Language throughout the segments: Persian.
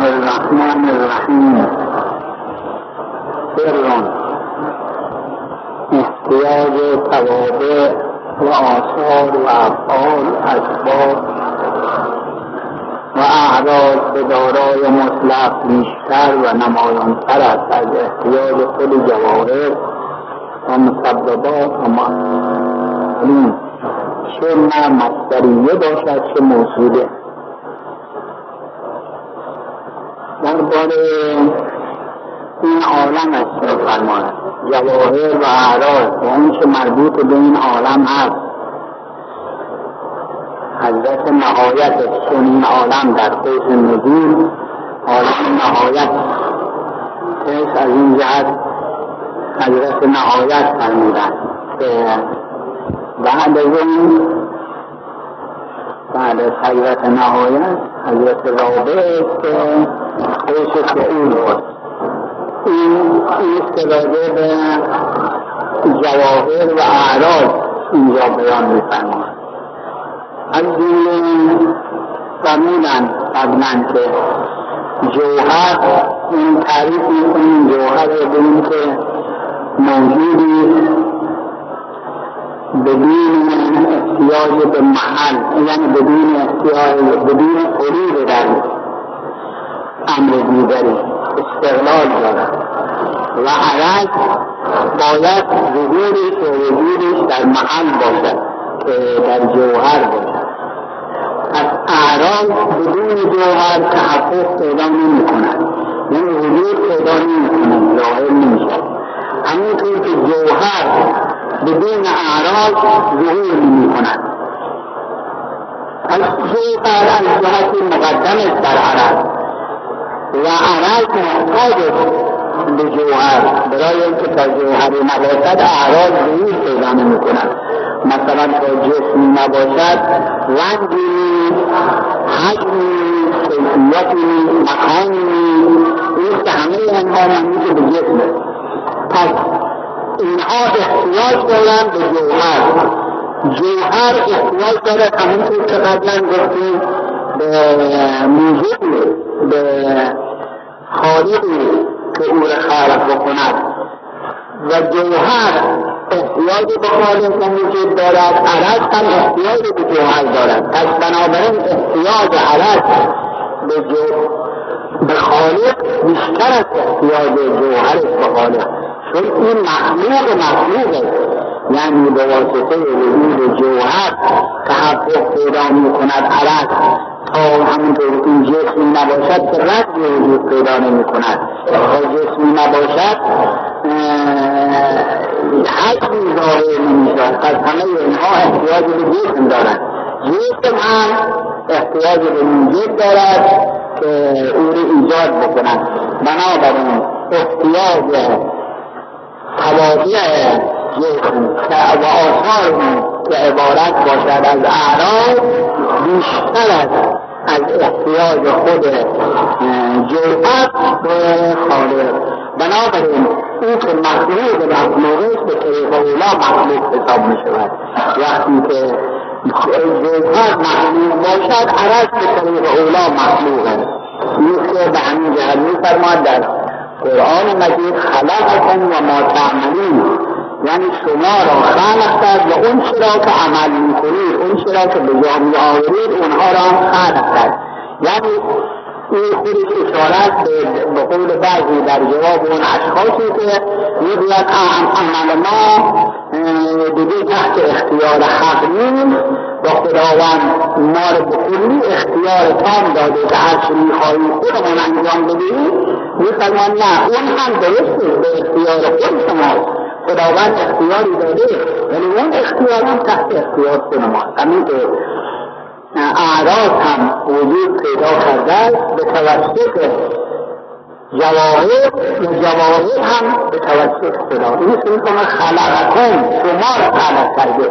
الله الرحمن الرحیم. سر احتیاج توابع و آثار و افعال اسباب و اعراض به دارای مطلق بیشتر و نمایانتر است. از احتیاج خود جواهر و مسببات و معلوم. چه نه مصدریه باشد چه موصوله درباره این عالم است فرماید جواهر و اعراض و اون که مربوط به این عالم هست حضرت نهایت چون این عالم در قوس نزول عالم نهایت پس از این جهت حضرت نهایت فرمودن که بعد از اون بعد از حضرت نهایت حضرت رابع که فعول بود. این است که به جواهر و اعراض اینجا بیان میفرماید. از دین فرمودن قبلا که جوهر این تعریف می‌کنیم جوهر به این که موجودی بدون احتیاج به محل یعنی بدون احتیاج بدون حلول در امر دیگری استقلال دارد و عرض باید ظهورش و وجودش در محل باشد که در جوهر باشد. از اعراض بدون جوهر تحقق پیدا نمی کند یعنی وجود پیدا نمی کند ظاهر نمی شد همینطور که جوهر بدون اعراض ظهور نمی کند از جوهر از جهت مقدم عرض. و عرض محتاج به جوهر برای اینکه تا جوهری نباشد اعراض ظهور پیدا نمی کند مثلا تا جسمی نباشد رنگی حجمی کیفیتی مکانی این که همه منوط به جسم. پس اینها احتیاج دارند به جوهر. جوهر احتیاج دارد همونطور که قبلا گفتیم به موجود به خالقی که او را خلق بکند. و جوهر احتیاج به خالق وجود دارد عرض هم احتیاج به جوهر دارد. پس بنابراین احتیاج عرض به به خالق بیشتر از احتیاج جوهرش به خالق. چون این مخلوق مخلوق. است یعنی به واسطه وجود جوهر تحقق پیدا می کند عرض تا همونطور این جسمی نباشد که رد وجود پیدا نمی کند تا جسمی نباشد حجمی ظاهر نمی‌شد پس همه اینها احتیاج به جسم دارد جسم هم احتیاج به موجود دارد که او رو ایجاد بکند بنابراین احتیاج توابع و آثار که عبارت باشد از اعراض بیشتر است از احتیاج خود جرأت به خالق. بنابراین او که مخلوق مخلوق به طریق اولا مخلوق حساب می شود وقتی که جوهر مخلوق باشد عرض به طریق اولا مخلوق است این که به همین جهت می فرماد در قرآن مجید خلقکم و ما تعملون. یعنی شما را خلق کرد و اون چرا که عمل می‌کنید اون چرا که به جا میآورید اونها را هم خلق کرد. یعنی این خودش اشارت به قول بعضی در جواب اون اشخاصی که می‌گوید عمل ما دیگه تحت اختیار حق نیست. و خداوند ما رو به کلی اختیار تام داده که هر چی می‌خواهی خودمون انجام بدهیم میفرمان نه اون هم درسته به اختیار خود شماست خداوند اختیاری داده ولی اون اختیار هم تحت اختیار خود ما همینطور اعراض هم وجود پیدا کرده است به توسط جواهر جواهر هم به توسط خدا. این است می‌کنه خلقکم شما را خلق کرده.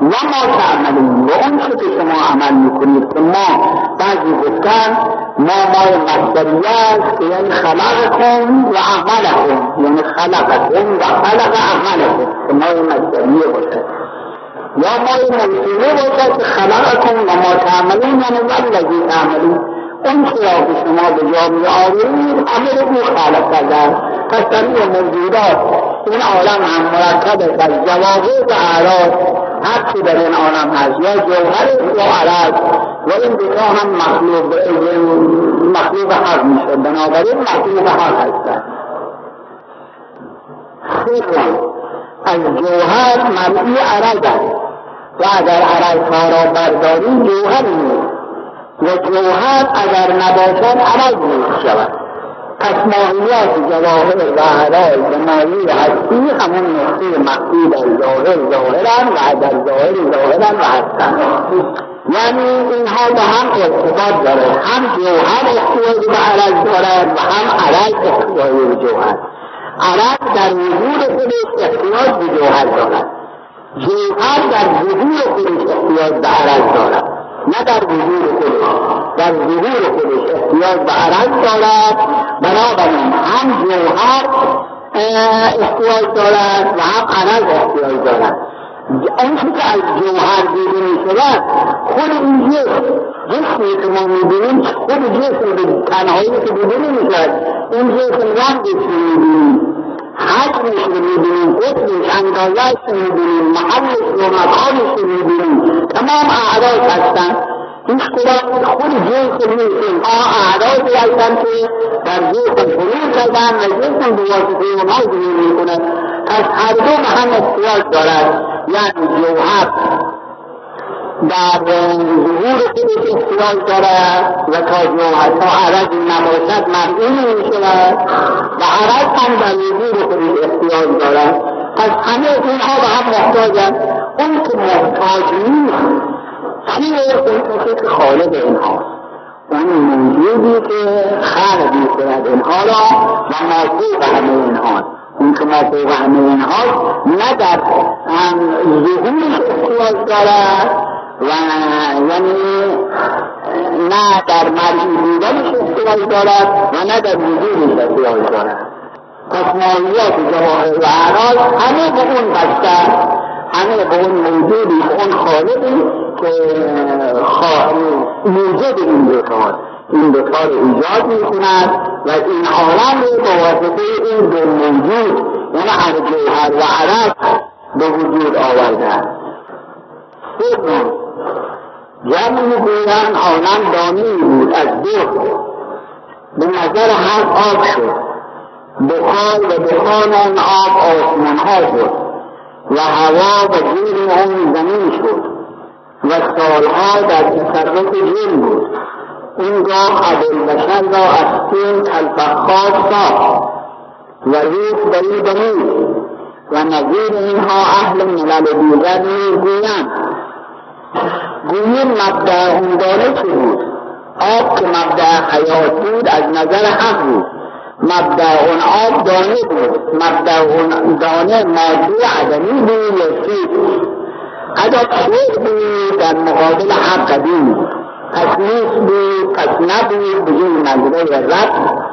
ما تعملون و اون که شما عمل می‌کنید که ما بعضی گفتن ما مای مصدریه یعنی خلقکم و عملکم یعنی خلقکم و خلق عملکم که مای مصدریه باشه. یا باشه که و ما تعملون یعنی والذی تعملون. اون که شما به جا می آورید رو او خلق موجودات این عالم هم مرکب از و اعراض چی در این عالم هست. یا جوهر یا عرض و این دوتا هم مخلوق مخلوق حق میشه. بنابراین مخلوق حق هستن سرم از جوهر مرئی عرض است. و اگر عرض ها را برداری جوهر نیست و جوهر اگر نباشد عرض نیست شود پس ماهیت جواهر عرض و ماهی هستی همون نقطه مقصود از ظاهر ظاهرن و در ظاهر ظاهرن و هستن. یعنی اینها به هم ارتباط داره. هم جوهر احتیاج به عرض دارد و هم عرض احتیاج به جوهر. عرض در وجود خودش احتیاج به جوهر دارد. جوهر در ظهور خودش احتیاج به عرض دارد. نه در وجود خودش در ظهور خودش احتیاج به عرض دارد بنابراین هم جوهر احتیاج دارد و هم عرض احتیاج دارد. آنچه که از جوهر دیده می شود خود این جسم جسمی که ما می‌بینیم خود جسم به تنهایی که دیده نمی شود این جسم رنگش رو می‌بینیم. حجمش رو می‌بینیم قطبش اندازهش رو می‌بینیم محلش و مکانش رو می‌بینیم تمام اعراض هستن. هیچ کدام خود جنس نیست اینها اعراضی هستن که در جسم فرو کردن و جسم به واسطه ما زمین می‌کنه پس هر دو هم احتیاج دارد یعنی جوهر. در ظهور خودش احتیاج دارد و تا تا عرض نباشد مرئی نمی شود و عرض هم در وجود خودش احتیاج دارد پس همه اینها به هم محتاجند اون که محتاج نیست چیه اون که خالق اینهاست. اون موجودی که خلق می‌کند اینها را و موضوع همه اینهاست. اون که ما فوق همه اینهاست نه در ظهورش احتیاج دارد و یعنی نه در مرئی بودنش احتیاج دارد و نه در وجودش احتیاج دارد. پس ماهیات جواهر و اعراض همه به اون بسته همه به اون موجودی به اون خالقی که موجود این دوتاست این دوتا رو ایجاد می کند و این عالم رو با واسطه این دو موجود یعنی از جوهر و عرب به وجود آورده. سوم جمعی گویان عالم دانی بود از دو. به نظر هر آب شد. بخار و بخان آن آب آسمان ها شد و هوا و جیر آن زمین شد و سالها در تصرف جن بود. اینگاه ابوالبشر را از تین کالفخار ساخت و روح بری بنید و نظیر اینها اهل ملل دیگر می‌گویند گوییم مبدع اون چه بود؟ آب که مبدع حیات بود از نظر حق بود. مبدع اون آب دانه بود. مبدع اون دانه ماده عدمی بود یا چیز اگر شیر بود در مقابل حق قدیم بود. پس نیست بود پس نبود بجز نظره رد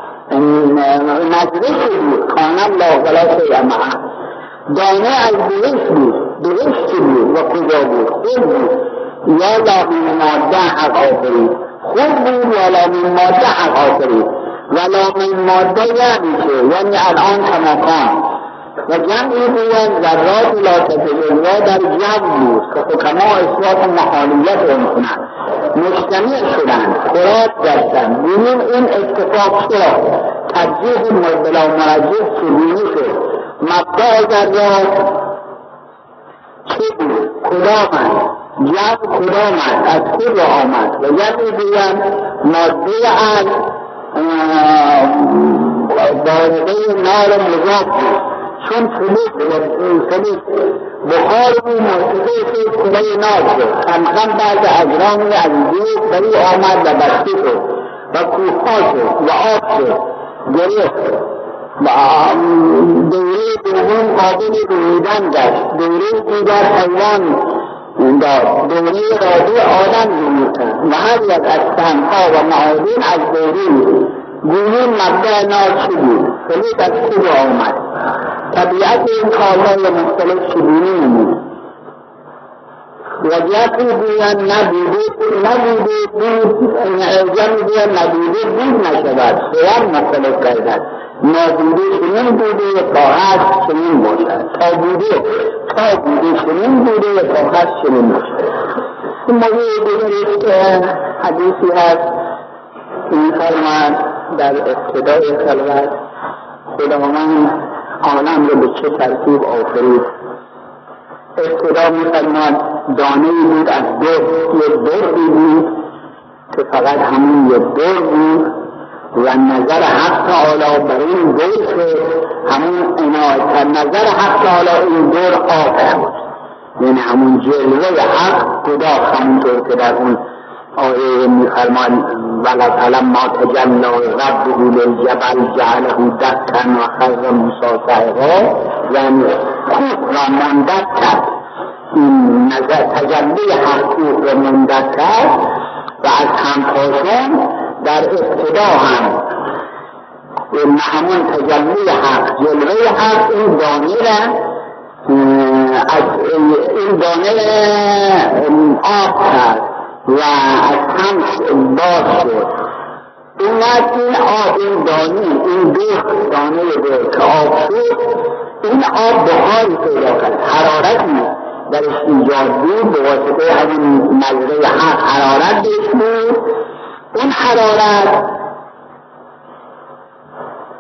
نظره چی بود؟ کانم لا ولا شیء معه دانه از درست بود. درست بود و کجا بود؟ خود بود. یا لامین ماده حق آفرید خود بود یا لامین ماده حق آفرید و لامین ماده یعنی چه یعنی الان کماکان و جمعی گویند ذرات لا تتجزا در جمع بود که حکما اثبات محالیت رو می‌کنند. مجتمع شدند خوراک گشتند ببین این اتفاق چرا ترجیح بلا مرجح چگونه شد؟ مبدا ذرات چه بود کدامند جمع کدامند از کجا آمد. و جمعی گویند ماده از وارده نار مضاف بود. چون سلوک سلوک بخار بود موسیقی شد کله ناز شد خمخم بعد اجرام عزیزی بری آمد و بسته شد. و کوفها شد و آب شد و دوره دوم قابل دویدن گشت دوره دیگر حیوان داد دوره رابع آدم زمین کرد و هر یک از تنها و معادین از دوره گویی مبدع ناز بود. سلوک از کجا آمد. طبیعت این کارهای مختلف چگونه نمود وجهتی بیان نبوده نبوده بود. اعجام بیان نبوده بود نشود. سوال مختلف نابوده چنین بوده هست چنین باشد؟ تا بوده تا بوده چنین بوده هست چنین باشد؟ این موضوع دیگری که حدیثی هست. که میفرماد در ابتدای خلوت خداوند عالم رو به چه ترتیب آفرید؟ ابتدا میفرماد دانه بود از در یه دردی بود که فقط همون یه در بود. و نظر حق تعالی بر این در همون عنایت نظر حق تعالی این در آب بود یعنی همون جلوه حق خدا همونطور که در اون آیه میفرمان ولد ما تجلا ربه للجبل جعله دکا و خر موسی سعیقا یعنی خوب را مندت کرد. این نظر تجلی حقوق را مندت کرد و از همپاشان در ابتدا هم. این همون تجلی حق. جلوه حق این دانه را از این دانه آب کرد و از هم باز شد. این این آب این دانی این دو دانه دو که آب شد این آب بخاری پیدا کرد. حرارتی درش ایجاد بود به واسطه همین مزرعه حق حرارت بود اون حرارت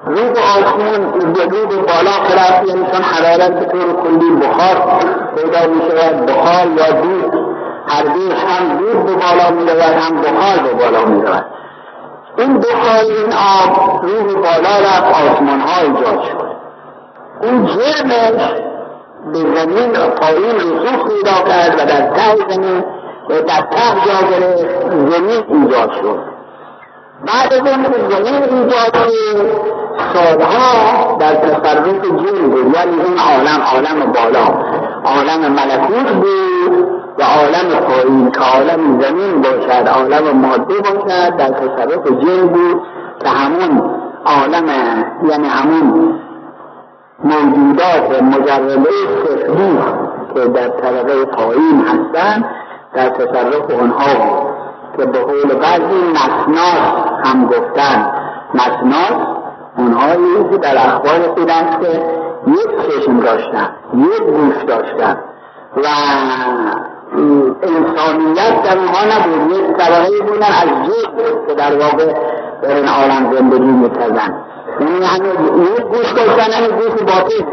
رو به آسمون رو به بالا خلاف یعنی چون حرارت به طور کلی بخار پیدا می شود. بخار یا دود. هر دوش هم دود به بالا می هم بخار به بالا می این بخار این آب رو بالا رفت آسمان ها ایجاد شد. اون جرمش به زمین پایین رسوخ پیدا کرد و در ته زمین در ته جا گرفت. زمین ایجاد شد. بعد از که زمین ایجاد شد سالها در تصرف جن بود. یعنی این عالم عالم بالا. عالم ملکوت بود و عالم پایین. که عالم زمین باشد عالم ماده باشد در تصرف جن بود. که همون عالم یعنی همون موجودات مجرده سفلی که در طبقه پایین هستند در تصرف اونها بود که به قول بعضی مسناس هم گفتن. مسناس اونهایی که در اخبار خودند که یک چشم داشتن یک گوش داشتن و انسانیت در اونها نبود یک طبقه بودن از جد که در واقع در این عالم زندگی می‌کردن. یعنی یک گوش داشتن همه گوش باطل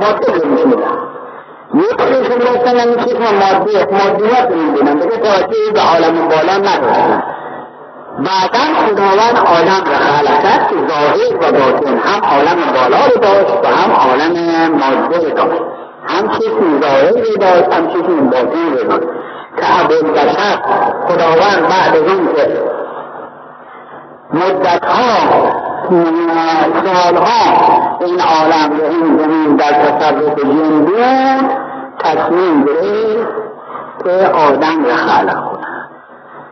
باطل میشنیدن یک چشم داشتن همه چشم ماده مادیات می‌بینن دیگه توجهی به عالم بالا نداشتن بعدا خداوند آدم را خلق کرد که ظاهر و باطن هم عالم بالا رو داشت و هم عالم ماده داشت هم چشم ظاهر رو داشت هم چشم باطن رو داشت که ابوالبشر خداوند بعد از اون که مدتها سالها این عالم و این زمین در تصرف جن بود تصمیم گرفت که آدم را خلق کند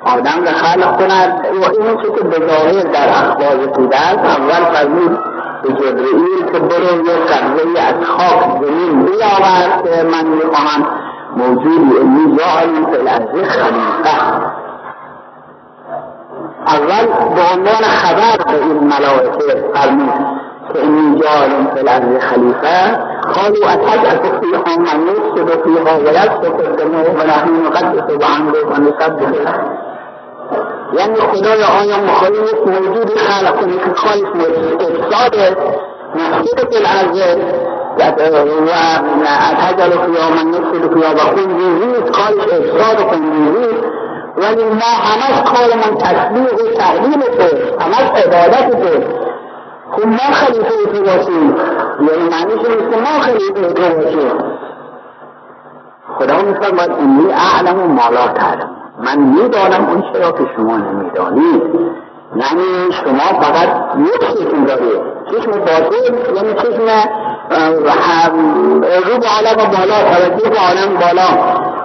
آدم را خلق کند و این چه که به ظاهر در اخبار بوده است اول فرمود به جبرئیل که برو یه قبضه از خاک زمین بیاور که من می‌خواهم موجودی انی جاعلی فی الارض خلیفه. اول به عنوان خبر به این ملائکه فرمود که انی جاعل فی الارض خلیفه قالوا اتجعل فیها من یفسد فیها و یسفک الدماء و نحن نقدس بحمدک و نسبح یعنی خدای آیا مخواهی یک موجودی خلق کنی که خواهی افساد مسجد فی الارض و اتجعل فیها من یفسد فیها و خون ریزید خواهیش افساد کن ریزید ولی ما همش کارمون تسبیح و تحلیل تو همش عبادت تو. خب ما خلیفه تو باشیم. یعنی معنیش نیست که ما خلیفه تو باشیم. خدا میفرماد اینی اعلم و مالا تعلم. من می‌دانم اون چرا که شما نمی‌دانید یعنی شما فقط یک چشم دارید. چشم باطل یعنی چشم رو به عالم بالا توجه به عالم بالا.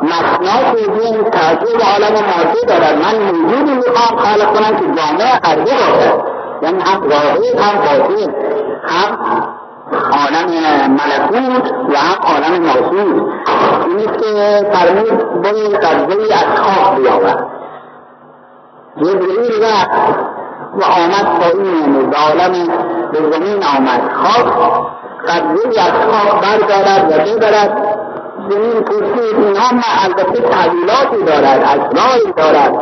مسنا توجیه تعجب عالم مادی دارد من موجودی می‌خوام خلق کنم که جامعه عرضه باشد یعنی هم ظاهر هم باطن هم عالم ملکوت و هم عالم ناسود اینی که فرمود برو قبضه از خاک بیاورد جبرئیل رفت و آمد پایین به عالم به زمین آمد خاک قبضه از خاک بردارد و ببرد زمین پرسید اینها البته تحویلاتی دارد اسراری دارد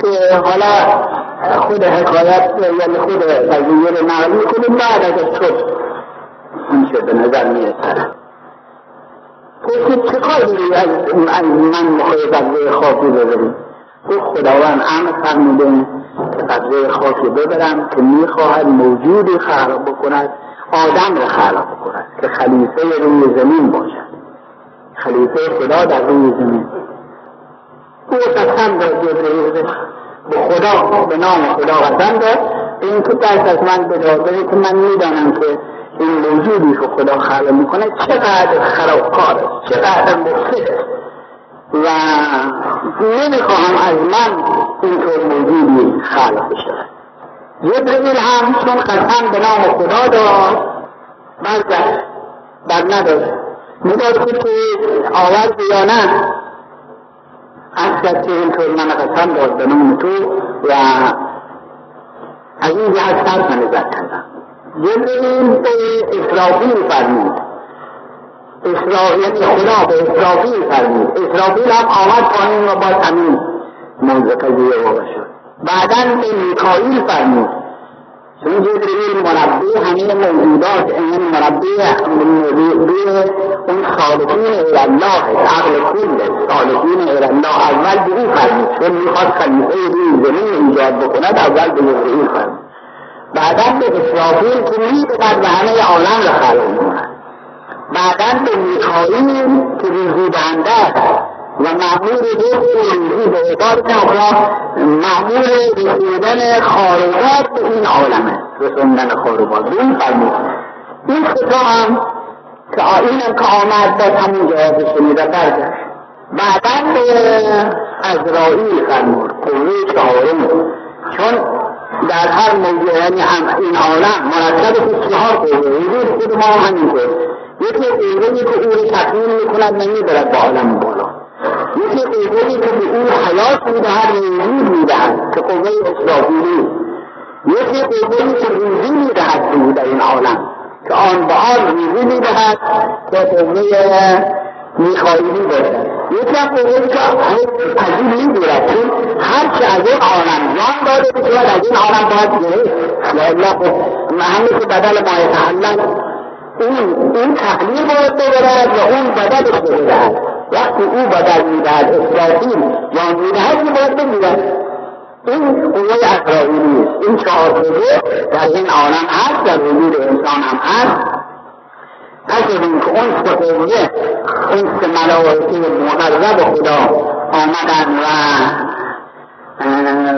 که حالا خود حکایت یعنی خود قضیه نقلی کنیم بعد اگر شد اونچه به نظر می‌رسد. پرسید چه کار داری از من مخواه قضیه خاکی ببریم؟ گفت خداوند امر فرموده که قضیه خاکی ببرم که می‌خواهد موجودی خلق بکند آدم را خلق بکند که خلیفه روی زمین باشد. خلیفه خدا در روی زمین. او قسم داد جبرئیل به خدا به نام خدا قسم داد. این که دست از من بدار که من می‌دانم که این موجودی که خدا خلق می‌کنه چقدر خرابکار است چقدر مفسد و نمی‌خواهم از من اینطور موجودی خلق بشه. جبرئیل هم چون قسم به نام خدا داد برگشت بر نداشت. می‌داد که آورد یا نه. اینطور من قسم داد به نام تو و از این جهت سر من نظر کردم. جبرئیل به اسرافیل فرمود اسرائیل خدا به اسرافیل فرمود اسرافیل هم آمد پایین و باز همین موضوع قضیه واقع شد. بعدا به میکائیل فرمود چون جبرئیل مربی همه موجودات این مربی روی اون صالحین الله عقل کل صالحین الله اول به او فرمود چون می‌خواد خلیفه روی زمین ایجاد بکند اول به جبرئیل فرمود بعدا به اسرافیل که میبود و همه عالم را خلق می‌کند بعدا به میکائیل که ریزی دهنده است و معمول روزی به عبارت اخرى معمول رسیدن خاروبات به این عالمه رسوندن خاروبات به این فرمود. این خطا هم که اینم که آمد با همون جواب شنیده برگشت. بعدا به ازرائیل فرمود. قوه چهارم چون در هر موضوع یعنی این عالم مرتب که چهار قوه وجود خود ما همینطور یکی قوهی که او رو تکمیل می‌کند نمی‌برد با عالم بالا. یکی قوهی که به او حیات می‌دهد و وجود می‌دهد که قوه اسرافیلی یکی قوهی که روزی می‌دهد به او در این عالم. که آن به آن روزی می‌دهد که قوه میخائیلی باشد یکی هم قوهی که پذیر می‌گیرد چون هر چه از این عالم جان داده بشود از این عالم باید گرفت. الله همه که بدل ما یتعلم اون اون تحلیل باید ببرد و اون بدلش ببرد وقتی او بدل می‌دهد اسرافیل یا می‌دهد که باید بمیرد این قوه اسرائیلی است این چهار در این عالم هست در وجود انسان هم هست. پس این که اون سه قوه اون سه ملائکه مقرب خدا آمدن و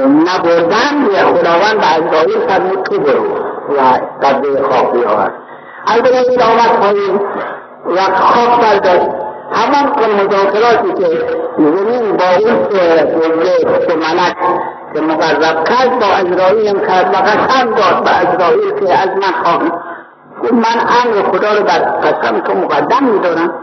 نبردن به خداوند به اسرائیل فرمود تو برو و قبضه خواب بیاورد البته این آمد پایین و خواب برداشت. همان که مذاکراتی که زمین با اون گرده که ملک که مقرب کرد با ازرائیل هم کرد و قسم داد به ازرائیل که از من خواهی. گفت من امر خدا رو بر قسم تو مقدم میدارم.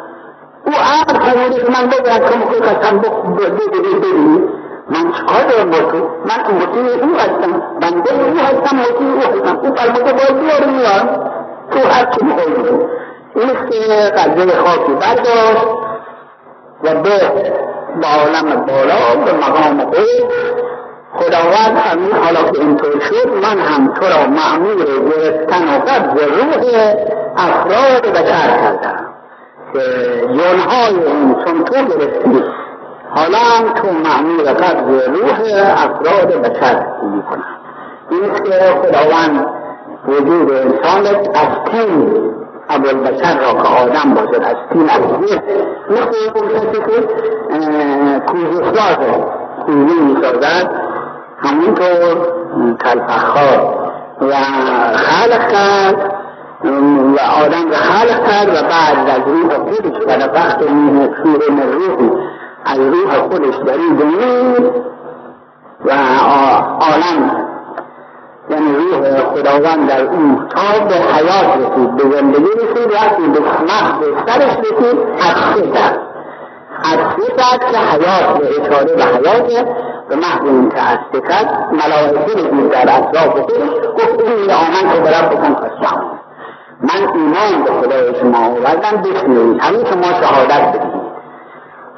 او امر فرموده که من بگوید که مخوی قسم بگیری بگیری من چکار دارم با تو؟ من مطیع او هستم. بنده او هستم مطیع او هستم. او فرموده باید بیار میان تو هر چی می‌خوای که قضیه خاکی برداشت و به با عالم بالا به مقام خود. خداوند همین حالا که اینطور شد من هم تو را معمور گرفتن و قبض روح افراد بشر کردم که جنهای اون چون تو گرفتی حالا هم تو معمور قبض روح افراد بشر می‌کنم. این که خداوند وجود انسان از تین اول بشر را که آدم باشد از تین از مثل اون کسی که کوزوسلاز کوزی می‌سازد. همینطور کلفخار و خلق کرد و آدم را خلق کرد و بعد از روح خودش و نفخت سوره من روحی از روح خودش این و عالم یعنی روح خداوند در اون تا به حیات رسید. به زندگی رسید وقتی به به سرش رسید. از سه از سه که حیات. به اشاره به حیات به محض این که از سه ملائکه رو در اطراف خودش. گفت این آمن که برم بکن قسم من ایمان به خدای شما آوردم بشنوید همین شما شهادت بدید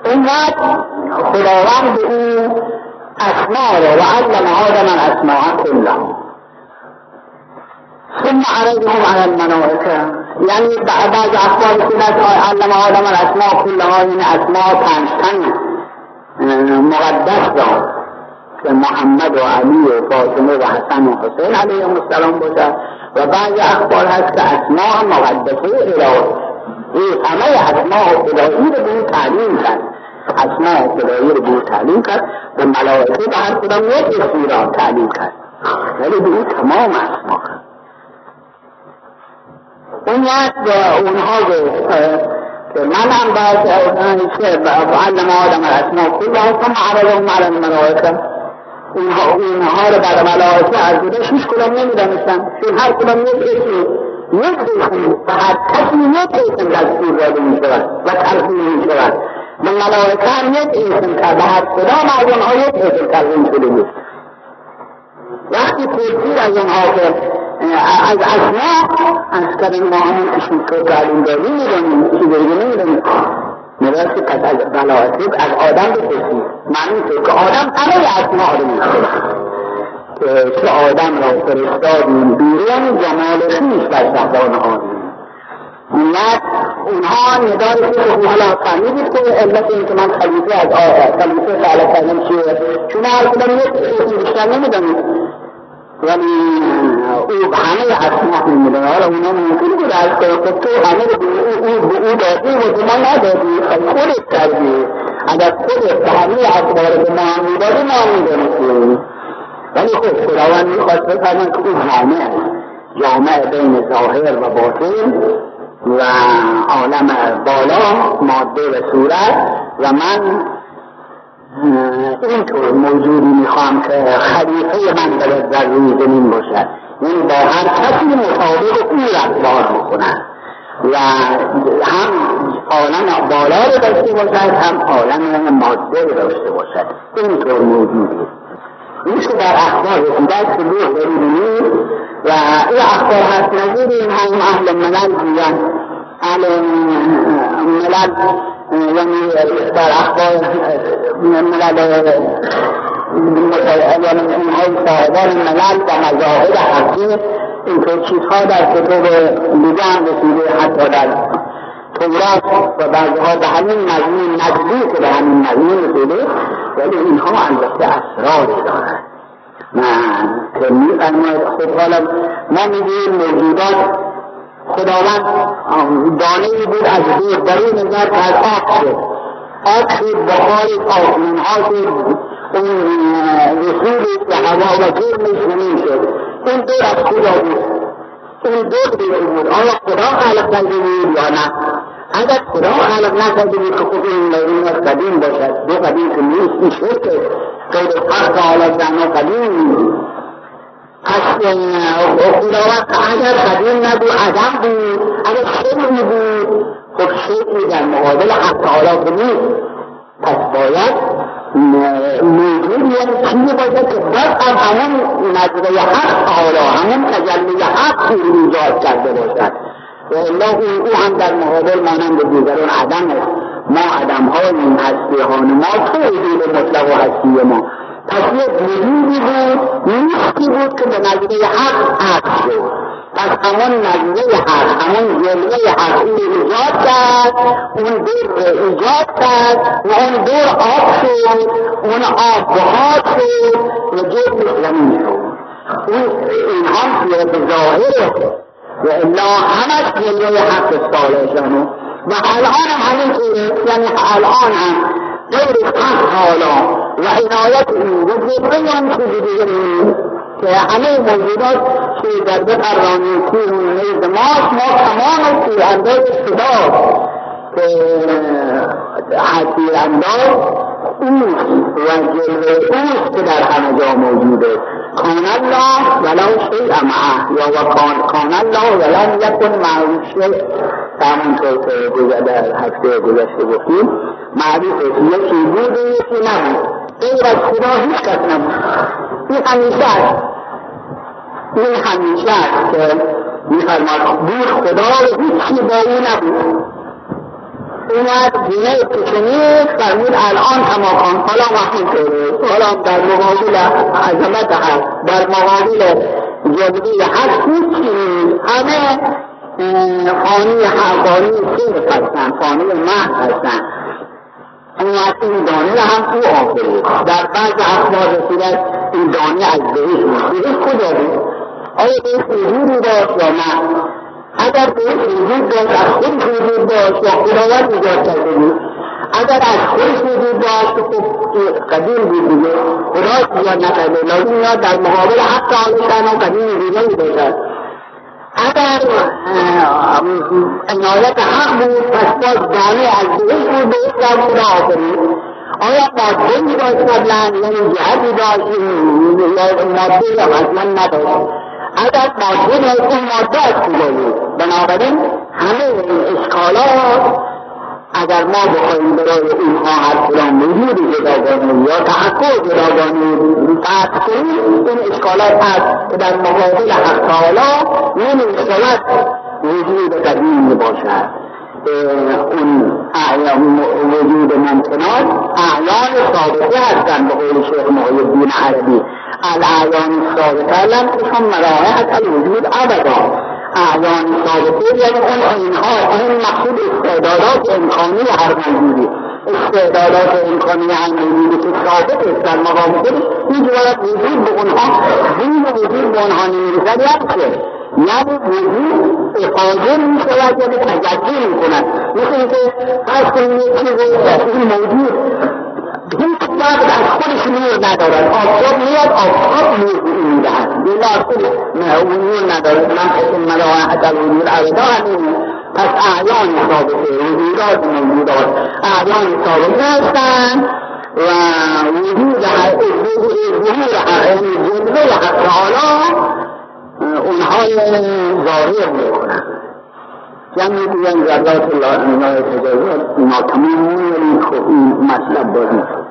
اینقدر خداوند به این اسماء رو و علم آدم الاسماء کلها ثم عرضهم على الملائكه یعنی بعض اخبار که علم آدم الاسماء کلها این اسماء پنجتن مقدس را که محمد و علی و فاطمه و حسن و حسین علیهم السلام باشد و بعض اخبار هست که اسماء مقدسه الهی. این همه اسماء الهی رو به تعلیم کرد. اسماء الهی رو به تعلیم کرد. و ملائکه به هر کدام یک اسمی را تعلیم کرد. ولی به این تمام اسما اون وقت اونها که من هم باید علم آدم الاسماء کلها ثم عرضهم على الملائکه اونها, اونها رو بر ملائکه از بوده هیچ کدام نمی‌دانستن. چون هر کدام یک اسمی یک اسمی و هر کسی یک اسم دستور داده می شود و ترسیم می شود به ملائکه هم یک اسم کرد به هر کدام از اونها یک اسم شده بود. وقتی پرسید از اونها که از اسما از ما همون اسم که تعلیم داریم می‌دانیم چیز دیگه نمی‌دانیم میراث پس از بلاعتیب از آدم بپرسید معنی که آدم همه اسما رو می‌خواد که آدم را فرستادیم بیرون جمال خویش در شهران آدم. نیت اونها ندای که حالا فهمیدید که علت این که من خلیفه از آه خلیفه تعالی کردم چیه؟ چون هر کدام یک اسم بیشتر نمی‌دانید ولی او همه اسما می‌دونه. حالا اونا ممکن بود از که تو همه رو او او دادی و به ما ندادی. خودت کردی. اگر خودت به همه اخبار به ما می‌دادی ما می‌دونستیم. ولی خب خداوند می‌خواست که او جامع جامع بین ظاهر و باطن و عالم بالا ماده و صورت. و من اینطور موجودی می‌خوام که خلیفه من در زمین باشد. این با هر کسی مطابق او رفتار بکنن و هم عالم بالا رو داشته باشد هم عالم ماده رو داشته باشد. اینطور موجودی این که در اخبار رسیده که روح دارید و این اخبار هست این هم اهل ملل گویند اهل ملل یعنی در اخبار ملل یعنی اونهای صاحبان ملل و مذاهب حقی اینطور چیزها در کتب دیگه هم رسیده حتی در تورات و بعضها به همین مضمون نزدیک به همین مضمون رسیده ولی اینها البته اسراری دارد نه که میفرماید خب حالا ما میگیم موجودات خداوند دانه بود از دور در این نظر که از آب شد آب شد بخار آسمان ها شد اون رسول به هوا و جرمش زمین شد. اون دور از خدا بود؟ اون دور دیگه بود؟ آیا خدا خلق کرده بود یا نه؟ اگر خدا خلق نکرده بود که خود این از قدیم باشد. دو قدیم که نیست این شرک غیر حق تعالی جمع قدیم. خداوند اگر قدیم نبود عدم بود. اگر شیعی بود خب شیعی در مقابل حق تعالی نیست. پس باید موجود یک چیزی باشه که باید هم همون نظره حق تعالی همون تجلی حق ایجاد کرده باشد. و الله او هم در مقابل مانند دیگران عدم ما عدم هاییم هستی هان ما توحید مطلق و هستی ما. پس یک وجودی بود نیستی بود که به نظره حق حق شد. پس همون نظره حق همون جلوه حق این ایجاد کرد اون دور ایجاد کرد و اون دور آب شد اون آب بخار شد و جلوه زمین شد. اون این هم صورت ظاهره و الا همش جلوه حق صالحشانه و الان هم همین یعنی الان هم غیر حق حالا و عنایت او و جلوه هم چیزی دیگه که همه موجودات که در بقرانی که نیز ماست ما تمام تیر انداز خدا که تیر انداز اوست و جلوه اوست که در همه جا موجوده. کان الله ولا شیء معه یا و کان الله ولم یکن معه شیء. همونطور که در هفته گذشته گفتیم. معروف یکی بود یکی نبود غیر از خدا هیچ کس نبود. این همیشه است. این همیشه است که میفرماد بود خدا هیچی با او نبود. اومد دینه پیشنی فرمود الان کماکان حالا وقتی طوره حالا در مقابل عظمت هست. در مقابل جلوی هست. هیچی همه فانی حقانی صرف هستن. فانی محض هستن. اومد این دانه هم او آفرید در بعض اخبار رسیدت این دانه از بهش بود کجا بود آیا بهش وجودی داشت یا نه؟ اگر بهش وجود داشت از خودش وجود داشت یا خداوند ایجاد کرده بود؟ اگر از خودش وجود داشت خب قدیم بود دیگه. خدا ایجاد نکرده لازم میاد در مقابل حق عالی و قدیم وجودی باشد اگر عنایت حق بود پس باز دانه از بهش بود به در خدا آفرید آیا ماده داشت قبلا یعنی جهتی داشت ماده یا اصلا نداشت اگر ماده داشت اون ماده از بنابراین همه این اشکالات اگر ما بخواهیم برای اینها هر کدام وجود جداگانه یا تحقق جداگانه قطع کنیم این اشکالات هست که در مقابل حق تعالی نمی‌شود. وجود قدیم باشد. اون اعیان وجود ممکنات اعیان ثابته هستند به قول شیخ محی الدین عربی. الاعیان ثابته لم تكن مراحت الوجود ابدا. اعیان ثابته یعنی اون اینها این مقصود استعدادات امکانی هر موجودی استعدادات امکانی هر موجودی که ثابت است در مقام خودش هیچ وجود به اونها دین وجود به اونها نمی‌رسد. یعنی یعنی وجود قادر می شود یعنی تجلی می کند مثل اینکه فرض کنیم یک چیز این موجود هیچ وقت از خودش نور ندارد. آفتاب میاد آفتاب نور می‌دهد. بلا خود نور ندارد. من اسم ملاحت الوجود ابدا همین پس اعیان ثابته وجودات موجودات اعیان ثابته هستند و وجود ظهور جلوه حق تعالی اونها ظاهر می‌کنن یعنی بیان ذرات الله تجاوز ما تمام این مطلب بازی